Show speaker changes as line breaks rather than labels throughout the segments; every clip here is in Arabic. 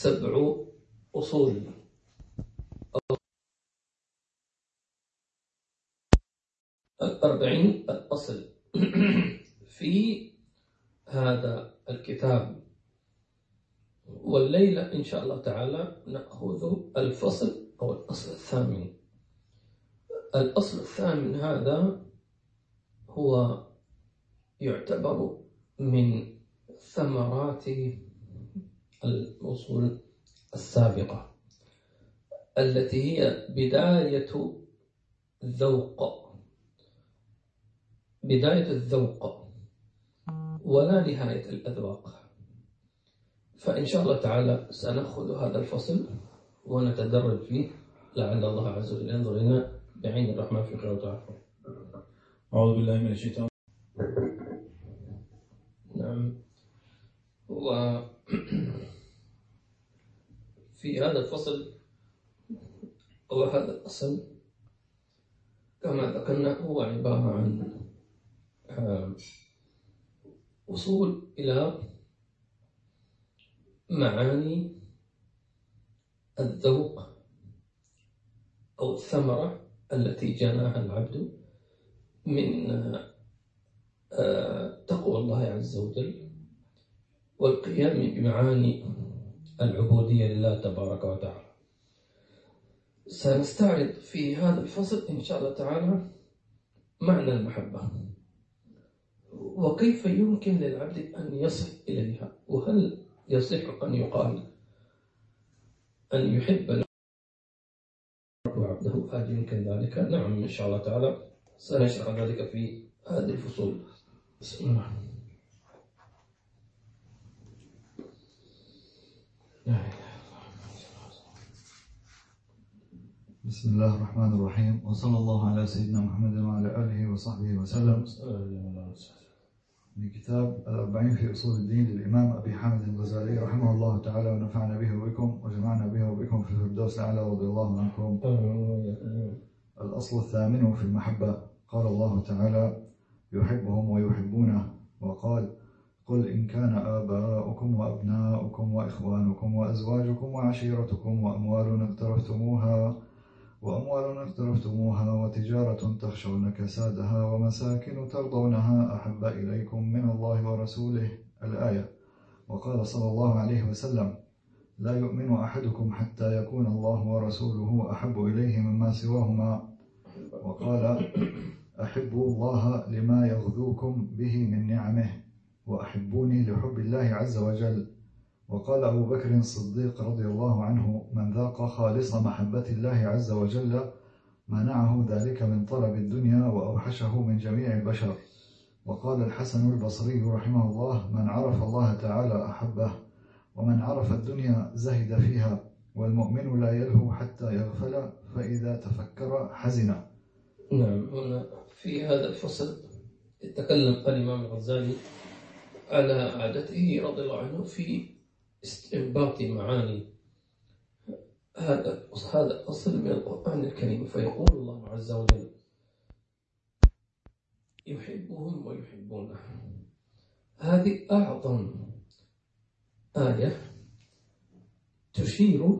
سبع أصول. الأربعين الأصل. في هذا الكتاب. والليلة إن شاء الله تعالى نأخذ الفصل أو الأصل الثامن. الأصل الثامن هذا هو يعتبر من ثمرات الأصول السابقة التي هي بداية الذوق. بداية الذوق ولا نهاية الأذواق. فإن شاء الله تعالى سنأخذ هذا الفصل ونتدرج فيه. لعل الله عز وجل ينظر لنا بعين الرحمن في خير وتعافى
أعوذ بالله من الشيطان.
نعم. و في هذا الفصل أو هذا الأصل. كما ذكرنا هو عبارة عن وصول إلى معاني الذوق أو الثمرة التي جناها العبد من آه، تقوى الله عز وجل والقيام بمعاني العبودية لله تبارك وتعالى. سنستعرض في هذا الفصل إن شاء الله تعالى معنى المحبة. وكيف يمكن للعبد أن يصل إليها؟ وهل يصح أن يقال أن يحب الرب عبده هل يمكن ذلك؟ نعم إن شاء الله تعالى سنشرح ذلك في هذه الفصول. بسم الله لا إله
بسم الله الرحمن الرحيم وصلى الله على سيدنا محمد وعلى آله وصحبه وسلم من كتاب الأربعين في أصول الدين للإمام أبي حامد الغزالي رحمه الله تعالى ونفعنا به وبكم وجمعنا به وبكم في الفردوس الأعلى رضي الله عنكم الأصل الثامن في المحبة قال الله تعالى يحبهم ويحبونه وقال قل إن كان آباؤكم وأبناؤكم وإخوانكم وأزواجكم وعشيرتكم وأموال اقترفتموها وأموال اقترفتموها وتجارة تخشون كسادها ومساكن ترضونها أحب إليكم من الله ورسوله. الآية وقال صلى الله عليه وسلم لا يؤمن أحدكم حتى يكون الله ورسوله أحب إليه مما سواهما. وقال أحبوا الله لما يغذوكم به من نعمه وأحبوني لحب الله عز وجل. وقال أبو بكر الصديق رضي الله عنه من ذاق خالص محبة الله عز وجل منعه ذلك من طلب الدنيا وأوحشه من جميع البشر. وقال الحسن البصري رحمه الله من عرف الله تعالى أحبه ومن عرف الدنيا زهد فيها والمؤمن لا يلهو حتى يغفل فإذا تفكر حزن.
نعم هنا في هذا الفصل يتكلم الإمام الغزالي على عادته رضي الله عنه في استنباط معاني. هذا هذا الأصل من القرآن الكريم فيقول الله عز وجل يحبهم ويحبونه. هذه أعظم آية تشير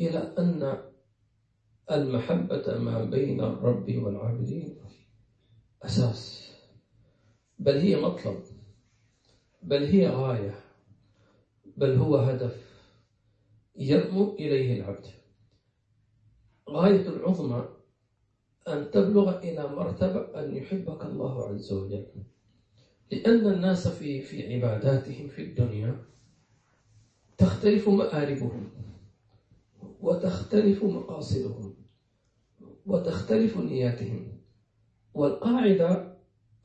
إلى أن المحبة ما بين الرب والعابدين أساس بل هي مطلب بل هي غاية. بل هو هدف ينمو إليه العبد. غاية العظمى أن تبلغ إلى مرتبة أن يحبك الله عز وجل. لأن الناس في في عباداتهم في الدنيا تختلف مآربهم وتختلف مقاصدهم وتختلف نياتهم. والقاعدة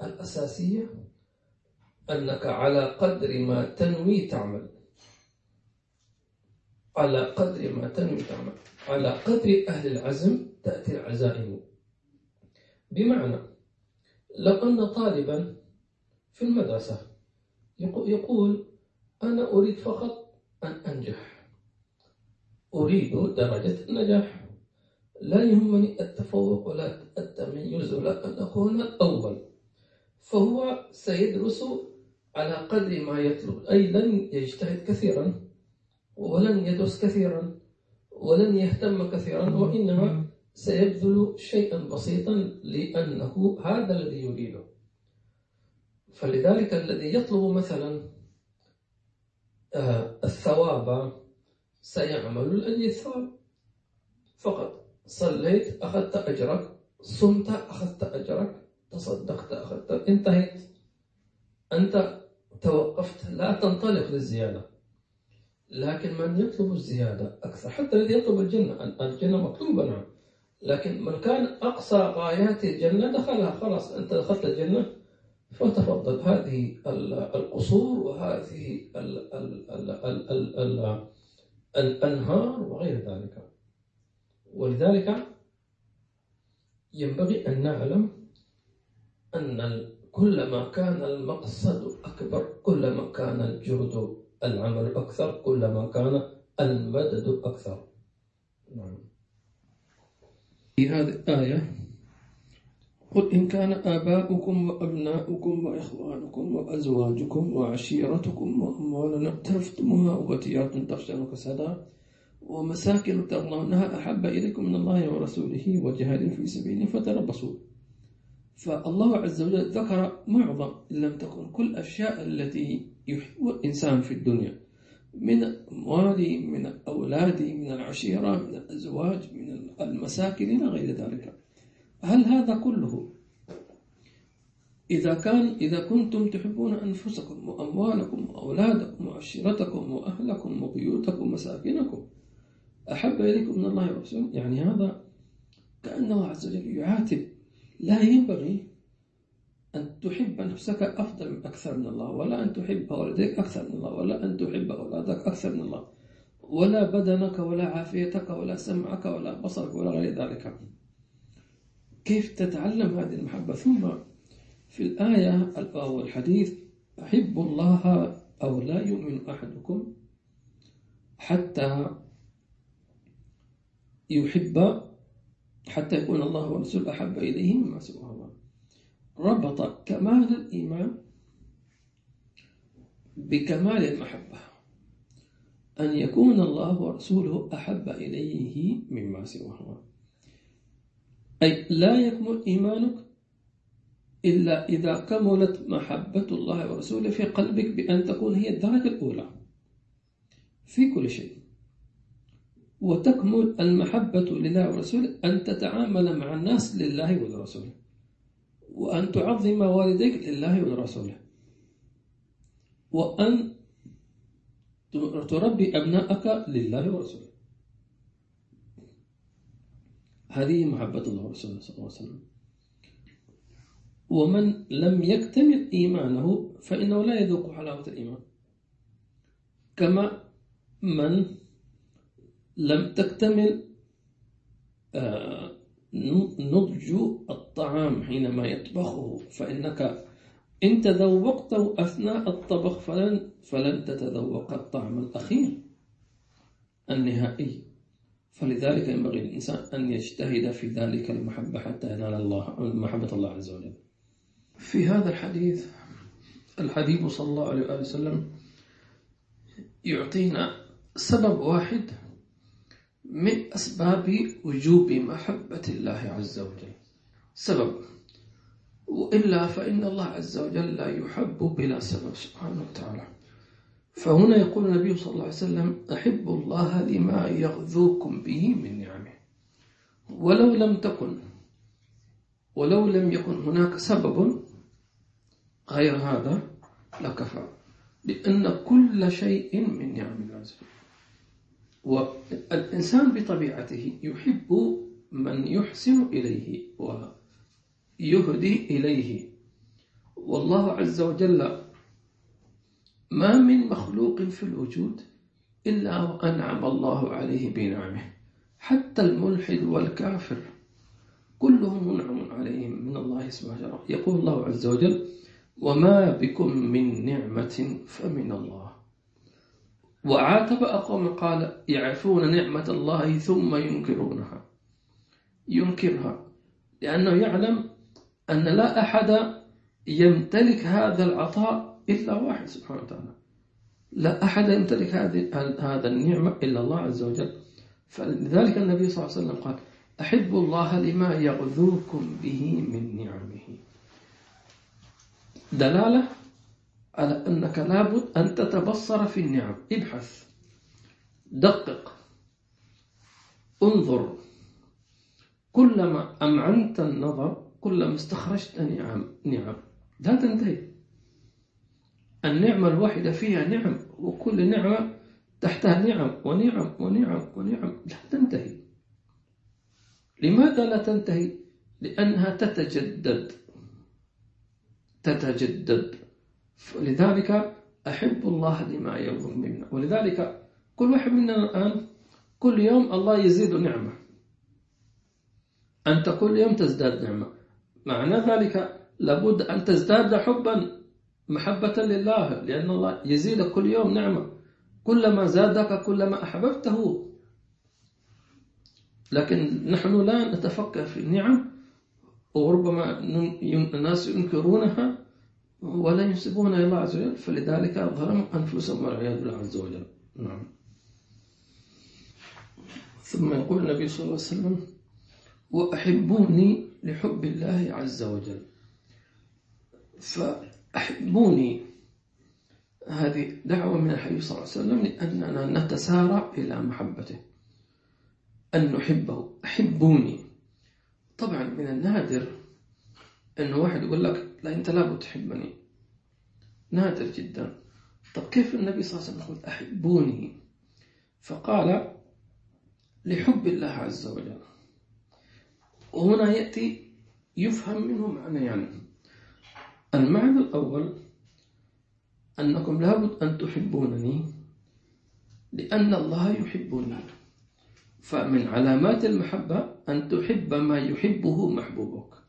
الأساسية أنك على قدر ما تنوي تعمل. على قدر ما تنوي تعمل على قدر أهل العزم تأتي العزائم. بمعنى لو أن طالبا في المدرسة يقول أنا أريد فقط أن أنجح. أريد درجة النجاح. لا يهمني التفوق ولا التميز ولا أن أكون الأول. فهو سيدرس على قدر ما يطلب. أي لن يجتهد كثيرا. ولن يدرس كثيرا ولن يهتم كثيرا وإنما سيبذل شيئا بسيطا لأنه هذا الذي يريده. فلذلك الذي يطلب مثلا آه، الثواب سيعمل لأجل الثواب فقط صليت أخذت أجرك صمت أخذت أجرك تصدقت أخذت انتهيت. أنت توقفت لا تنطلق للزيادة. لكن من يطلب الزيادة أكثر حتى الذي يطلب الجنة الجنة مطلوبة نعم. لكن من كان أقصى غايات الجنة دخلها خلاص أنت دخلت الجنة فتفضل. هذه القصور وهذه الأنهار وغير ذلك. ولذلك ينبغي أن نعلم أن كلما كان المقصد أكبر كلما كان الجهد العمل أكثر كلما كان المدد أكثر. نعم. في هذه الآية قل إن كان آباؤكم وأبناؤكم وإخوانكم وأزواجكم وعشيرتكم وأموال اقترفتموها وتجارة تخشون كسادها ومساكن ترضونها أحب إليكم من الله ورسوله وجهاد في سبيله فتربصوا. فالله عز وجل ذكر معظم إن لم تكن كل الأشياء التي يحب الإنسان في الدنيا. من أموالي من أولادي من العشيرة من الأزواج من المساكن إلى غير ذلك. هل هذا كله؟ إذا كان إذا كنتم تحبون أنفسكم وأموالكم وأولادكم وعشيرتكم وأهلكم وبيوتكم ومساكنكم أحب إليكم من الله ورسوله يعني هذا كأنه عز وجل يعاتب. لا ينبغي أن تحب نفسك أفضل أكثر من الله ولا أن تحب والديك أكثر من الله ولا أن تحب أولادك أكثر من الله. ولا بدنك ولا عافيتك ولا سمعك ولا بصرك ولا غير ذلك. كيف تتعلم هذه المحبة؟ ثم في الآية أو الحديث أحب الله أو لا يؤمن أحدكم حتى يحب حتى يكون الله ورسوله أحب إليه مما سواه. ربط كمال الإيمان بكمال المحبة. أن يكون الله ورسوله أحب إليه مما سواه. أي لا يكمل إيمانك إلا إذا كملت محبة الله ورسوله في قلبك بأن تكون هي الدرجة الأولى في كل شيء. وتكمل المحبة لله ورسوله أن تتعامل مع الناس لله ولرسوله. وأن تعظم والديك لله ولرسوله. وأن تربي أبنائك لله ورسوله. هذه محبة الله ورسوله صلى الله عليه وسلم. ومن لم يكتمل إيمانه فإنه لا يذوق حلاوة الإيمان. كما من لم تكتمل آه، نضج الطعام حينما يطبخه فإنك إن تذوقته أثناء الطبخ فلن, فلن تتذوق الطعم الأخير النهائي. فلذلك ينبغي للإنسان أن يجتهد في ذلك المحبة حتى ينال الله محبة الله عز وجل. في هذا الحديث الحبيب صلى الله عليه وسلم يعطينا سبب واحد من أسباب وجوب محبة الله عز وجل. سبب. وإلا فإن الله عز وجل لا يحب بلا سبب سبحانه وتعالى. فهنا يقول النبي صلى الله عليه وسلم أحب الله لما يغذوكم به من نعمه. ولو لم تكن ولو لم يكن هناك سبب غير هذا لكفى. لأن كل شيء من نعم الله. عز وجل والإنسان بطبيعته يحب من يحسن إليه ويهدي إليه. والله عز وجل ما من مخلوق في الوجود إلا وأنعم الله عليه بنعمه. حتى الملحد والكافر كلهم منعم عليهم من الله سبحانه وتعالى. يقول الله عز وجل وما بكم من نعمة فمن الله. وعاتب أقوم قال يعرفون نعمة الله ثم ينكرونها. ينكرها لأنه يعلم أن لا أحد يمتلك هذا العطاء إلا واحد سبحانه وتعالى. لا أحد يمتلك هذه هذا النعمة إلا الله عز وجل. فلذلك النبي صلى الله عليه وسلم قال أحبوا الله لما يغذوكم به من نعمه. دلالة على أنك لابد أن تتبصر في النعم. ابحث. دقق. انظر. كلما أمعنت النظر كلما استخرجت نعم نعم. لا تنتهي. النعمة الواحدة فيها نعم وكل نعمة تحتها نعم ونعم ونعم ونعم. لا تنتهي. لماذا لا تنتهي؟ لأنها تتجدد. تتجدد. لذلك أحب الله لما يرضى منا. ولذلك كل واحد منا الآن كل يوم الله يزيد نعمة. أنت كل يوم تزداد نعمة. معنى ذلك لابد أن تزداد حبا محبة لله لأن الله يزيدك كل يوم نعمة. كلما زادك كلما أحببته. لكن نحن لا نتفكر في النعم وربما الناس ينكرونها. ولا ينسبون إلى الله عز وجل فلذلك ظلموا أنفسهم والعياذ بالله عز وجل. نعم. ثم يقول النبي صلى الله عليه وسلم وأحبوني لحب الله عز وجل. فأحبوني هذه دعوة من الحبيب صلى الله عليه وسلم لأننا نتسارع إلى محبته أن نحبه أحبوني. طبعا من النادر أن واحد يقول لك أنت لابد تحبني نادر جدا. طب كيف النبي صلى الله عليه وسلم يقول أحبوني؟ فقال لحب الله عز وجل. وهنا يأتي يفهم منه معنى يعني. المعنى الأول أنكم لابد أن تحبونني لأن الله يحبني. فمن علامات المحبة أن تحب ما يحبه محبوبك.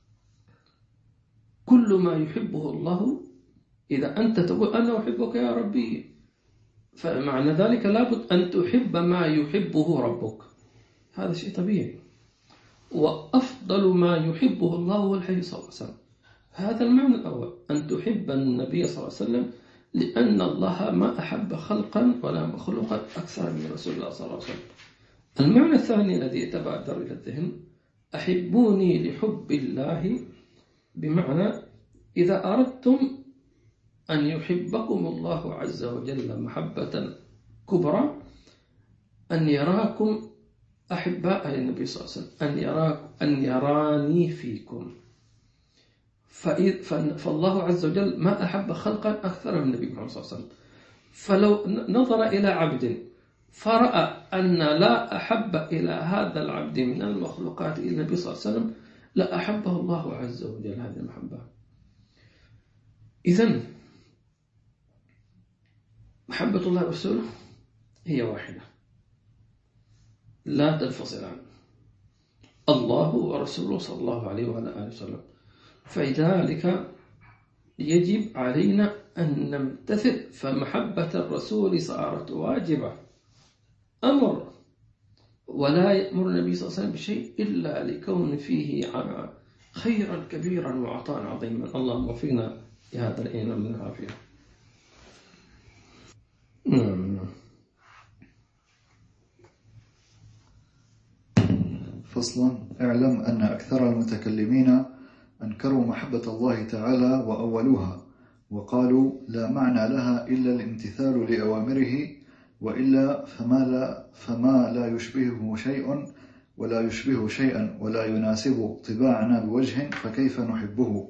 كل ما يحبه الله إذا أنت تقول أنا أحبك يا ربي فمعنى ذلك لابد أن تحب ما يحبه ربك. هذا شيء طبيعي. وأفضل ما يحبه الله هو الحي صلى الله عليه وسلم. هذا المعنى الأول أن تحب النبي صلى الله عليه وسلم لأن الله ما أحب خلقا ولا مخلوقا أكثر من رسول الله صلى الله عليه وسلم. المعنى الثاني الذي يتبادر إلى الذهن أحبوني لحب الله بمعنى إذا أردتم أن يحبكم الله عز وجل محبة كبرى أن يراكم أحباء النبي صلى الله عليه وسلم أن يراك أن يراني فيكم. فالله عز وجل ما أحب خلقا أكثر من النبي محمد صلى الله عليه وسلم. فلو نظر إلى عبد فرأى أن لا أحب إلى هذا العبد من المخلوقات إلى النبي صلى الله عليه وسلم لأحبه الله عز وجل هذه المحبة. إذن محبة الله ورسوله هي واحدة. لا تنفصل عنه الله ورسوله صلى الله عليه وعلى آله وسلم. فلذلك يجب علينا أن نمتثل فمحبة الرسول صارت واجبة. أمر. ولا يأمر النبي صلى الله عليه وسلم بشيء إلا لكون فيه خيرا كبيرا وعطاء عظيما. اللهم وفقنا لهذا الإيمان من العافية نعم نعم.
فصلا اعلم أن أكثر المتكلمين أنكروا محبة الله تعالى وأولوها وقالوا لا معنى لها إلا الامتثال لأوامره وإلا فما لا, فما لا يشبهه شيء ولا يشبه شيئا ولا يناسب طباعنا بوجه فكيف نحبه؟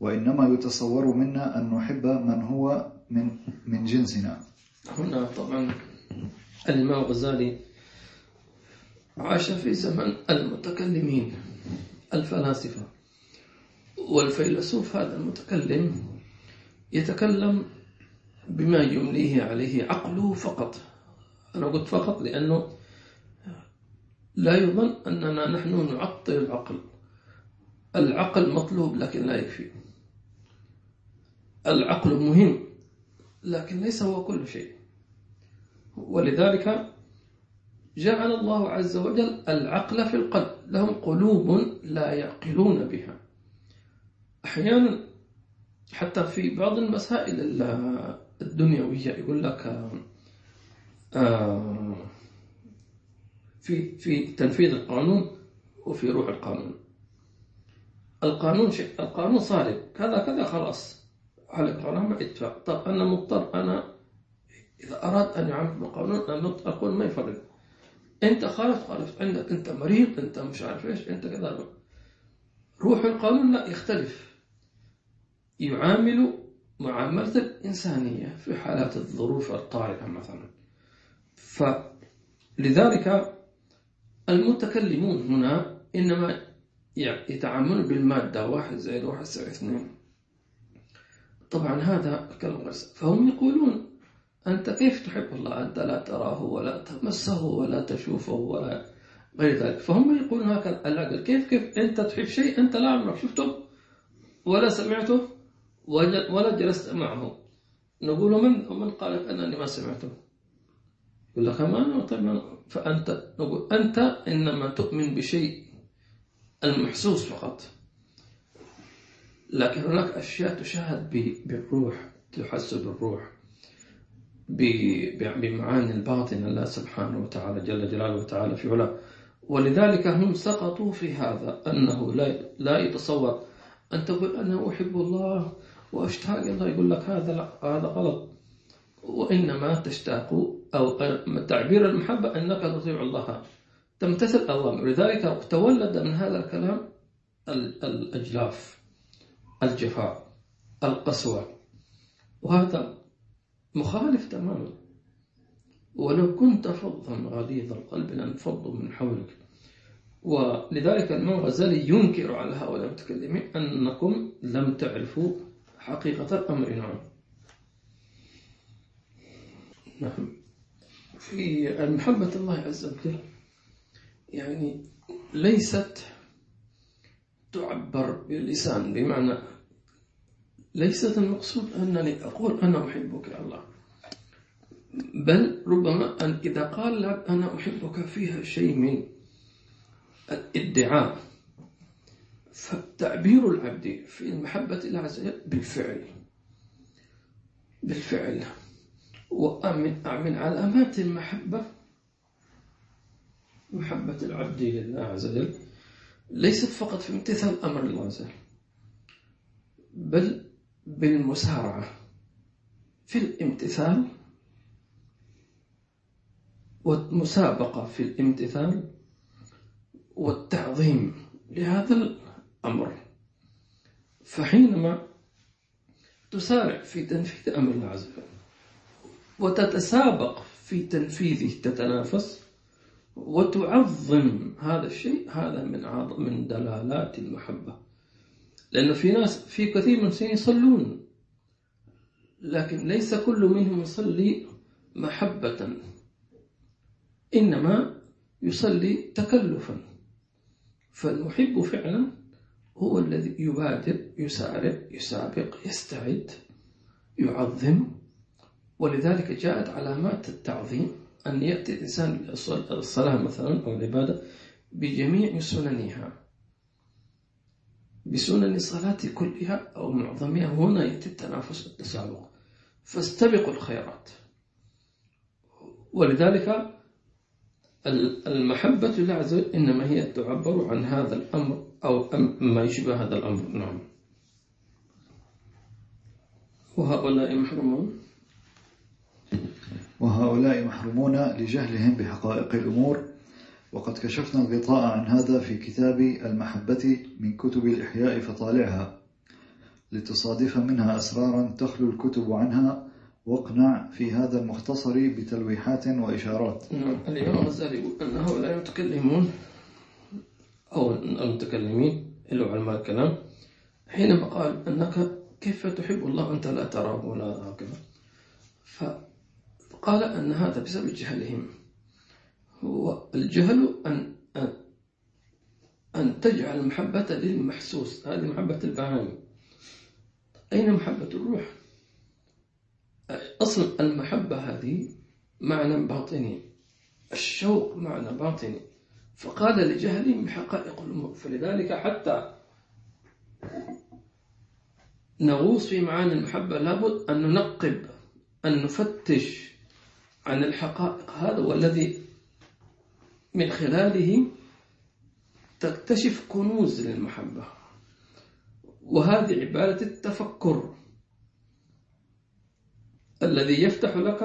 وإنما يتصور منا أن نحب من هو من, من جنسنا.
هنا طبعا الإمام الغزالي عاش في زمن المتكلمين الفلاسفة والفيلسوف هذا المتكلم يتكلم بما يمليه عليه عقله فقط. أنا قلت فقط لأنه لا يظن أننا نحن نعطل العقل. العقل مطلوب لكن لا يكفي. العقل مهم لكن ليس هو كل شيء. ولذلك جعل الله عز وجل العقل في القلب. لهم قلوب لا يعقلون بها. أحيانا حتى في بعض المسائل الدنيوية يقول لك آه، في في تنفيذ القانون وفي روح القانون. القانون شيء القانون صارم. كذا كذا خلاص. على الغرامة ادفع طب أنا مضطر أنا إذا أراد أن يعمل بالقانون أنا أقول ما يفرق. أنت خالف خالف. عندك أنت مريض أنت مش عارف إيش أنت كذا. روح القانون لا يختلف. يعامل معاملة الإنسانية في حالات الظروف الطارئة مثلا. فلذلك المتكلمون هنا إنما يتعاملون بالمادة واحد زائد واحد يساوي اثنين. طبعا هذا الكلام فهم يقولون أنت كيف تحب الله؟ أنت لا تراه ولا تمسه ولا تشوفه ولا غير ذلك. فهم يقولون هكذا. العقل كيف كيف؟ أنت تحب شيء أنت لا عمرك شفته ولا سمعته؟ ولا جلست معه. نقول من من قال أنني ما سمعته؟ يقول لك ما طيب فأنت نقول أنت إنما تؤمن بشيء المحسوس فقط. لكن هناك أشياء تشاهد بالروح تحس بالروح بمعاني الباطن. الله سبحانه وتعالى جل جلاله وتعالى في علاه. ولذلك هم سقطوا في هذا أنه لا لا يتصور. أن تقول أنا أحب الله وأشتاق الله يقول لك هذا لا هذا غلط. وإنما تشتاق أو تعبير المحبة أنك تطيع الله. تمتثل أوامر لذلك تولد من هذا الكلام الأجلاف الجفاء القسوة. وهذا مخالف تماما. ولو كنت فظا غليظ القلب لانفضوا من حولك. ولذلك الإمام الغزالي ينكر على هؤلاء المتكلمين أنكم لم تعرفوا حقيقة الأمر نعم نعم. في محبة الله عز وجل يعني ليست تعبر باللسان بمعنى ليست المقصود أنني أقول أنا أحبك يا الله بل ربما أن إذا قال لك أنا أحبك فيها شيء من الادعاء. فتعبير العبد في المحبة وجل بالفعل بالفعل. ومن من علامات المحبة. محبة العبد لله عز وجل ليست فقط في امتثال أمر الله عز وجل بل بالمسارعة في الامتثال والمسابقة في الامتثال والتعظيم لهذا الأمر فحينما تسارع في تنفيذ أمر الله عز وجل وتتسابق في تنفيذه تتنافس وتعظم هذا الشيء هذا من من دلالات المحبة. لأنه في ناس في كثير من الناس يصلون لكن ليس كل منهم يصلي محبة إنما يصلي تكلفا. فالمحب فعلا هو الذي يبادر يسارع يسابق يستعد يعظم. ولذلك جاءت علامات التعظيم أن يأتي الإنسان الصلاة مثلا أو العبادة بجميع سننها. بسنن الصلاة كلها أو معظمها هنا يأتي التنافس التسابق فاستبقوا الخيرات. ولذلك المحبة لله عز وجل إنما هي تعبر عن هذا الأمر أو ما يشبه هذا الأمر. نعم. وهؤلاء محرومون؟
وهؤلاء محرومون لجهلهم بحقائق الأمور وقد كشفنا الغطاء عن هذا في كتاب المحبة من كتب الإحياء فطالعها لتصادف منها أسرارا تخلو الكتب عنها واقنع في هذا المختصر بتلويحات وإشارات.
الإمام الغزالي يقول أن هؤلاء المتكلمون أو المتكلمين اللي علماء الكلام حينما قال أنك كيف تحب الله أنت لا تراه ولا هكذا. فقال أن هذا بسبب جهلهم. هو الجهل أن أن, أن تجعل المحبة للمحسوس هذه محبة البهائم. أين محبة الروح؟ أصل المحبة هذه معنى باطني الشوق معنى باطني. فقال لجهلهم بحقائق الأمور فلذلك حتى نغوص في معاني المحبة لابد أن ننقب أن نفتش عن الحقائق هذا والذي من خلاله تكتشف كنوز للمحبة. وهذه عبادة التفكر. الذي يفتح لك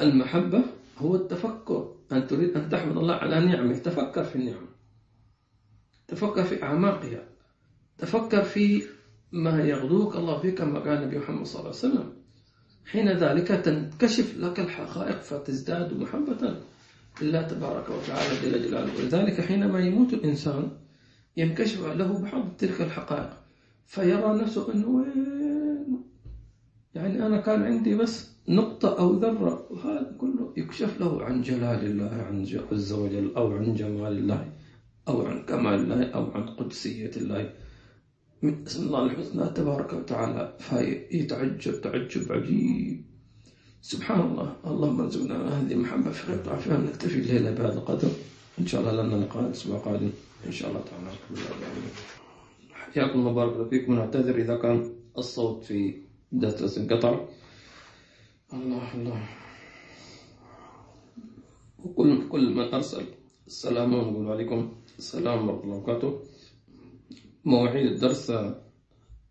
المحبة هو التفكر. أن تريد أن تحمد الله على نعمه. تفكر في النعم. تفكر في أعماقها. تفكر في ما يغدوك الله فيه كما قال النبي محمد صلى الله عليه وسلم. حين ذلك تنكشف لك الحقائق فتزداد محبة لله تبارك وتعالى جل جلاله. ولذلك حينما يموت الإنسان ينكشف له بعض تلك الحقائق فيرى نفسه أنه يعني أنا كان عندي بس نقطة أو ذرة وهذا كله يكشف له عن جلال الله عن عز وجل أو عن جمال الله أو عن كمال الله أو عن قدسية الله. من أسم الله الحسنى تبارك وتعالى فيتعجب تعجب عجيب. سبحان الله. اللهم ارزقنا هذه المحبة في خير فيها نكتفي الليلة بهذا القدر. إن شاء الله لنا لقاء الأسبوع القادم. إن شاء الله تعالى. حياكم الله بارك فيكم. ونعتذر إذا كان الصوت في درس انقطع الله الله. وكل كل من أرسل السلام ونقول عليكم. السلام ورحمة الله وبركاته. مواعيد الدرس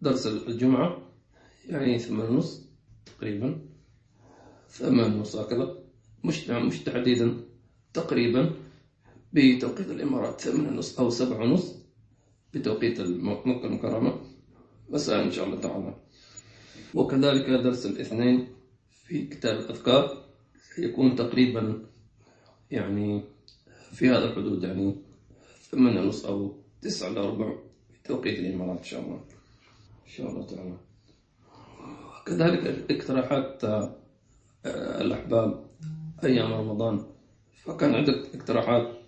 درس الجمعة يعني ثمان ونص تقريبا. ثمان ونص هكذا. مش مش تحديدا تقريبا بتوقيت الإمارات. ثمان ونص أو سبع ونص بتوقيت مكة المكرمة. مساء إن شاء الله تعالى. وكذلك درس الاثنين في كتاب الأذكار يكون تقريبا يعني في هذا الحدود يعني ثمانية ونص أو تسعة إلى ربع توقيت الإمارات إن شاء الله. إن شاء الله تعالى. وكذلك اقتراحات آه، الأحباب أيام رمضان. فكان عندك اقتراحات.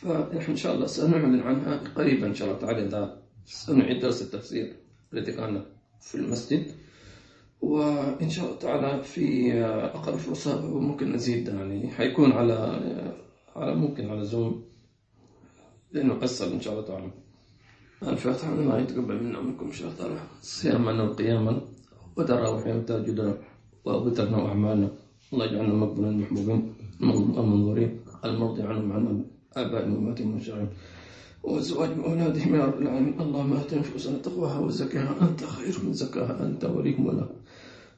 فنحن إن شاء الله سنعلن عنها قريبا إن شاء الله تعالى إذا سنعيد درس التفسير. الذي كان في المسجد. وإن شاء الله تعالى في أقرب فرصة ممكن نزيد يعني حيكون على على ممكن على زوم لأنه أسهل إن شاء الله تعالى. الفاتحة الله يتقبل منا ومنكم إن شاء الله تعالى. صياما وقياما وتراوحا وتهجدا وأبترنا وأعمالنا الله يجعلنا مقبولا محبوبين المنظورين المرضي عنهم عن آبائهم وأمهاتهم والمشاعرين وأزواجهم وأولادهم يا رب العالمين. اللهم آت نفوسنا تقواها وزكاها أنت خير من زكاها أنت وليهم ولا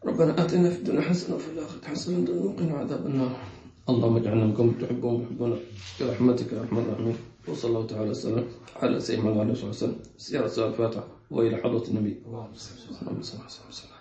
ربنا آتنا في الدنيا حسنة وفي الآخرة حسنة وقنا عذاب النار. اللهم اجعلنا منكم تحبهم ويحبون برحمتك يا أرحم الراحمين. وصلى الله تعالى وسلم على سيدنا محمد صلى الله عليه وسلم. سيرة الفاتحة وإلى حضرة النبي. اللهم صل وسلم.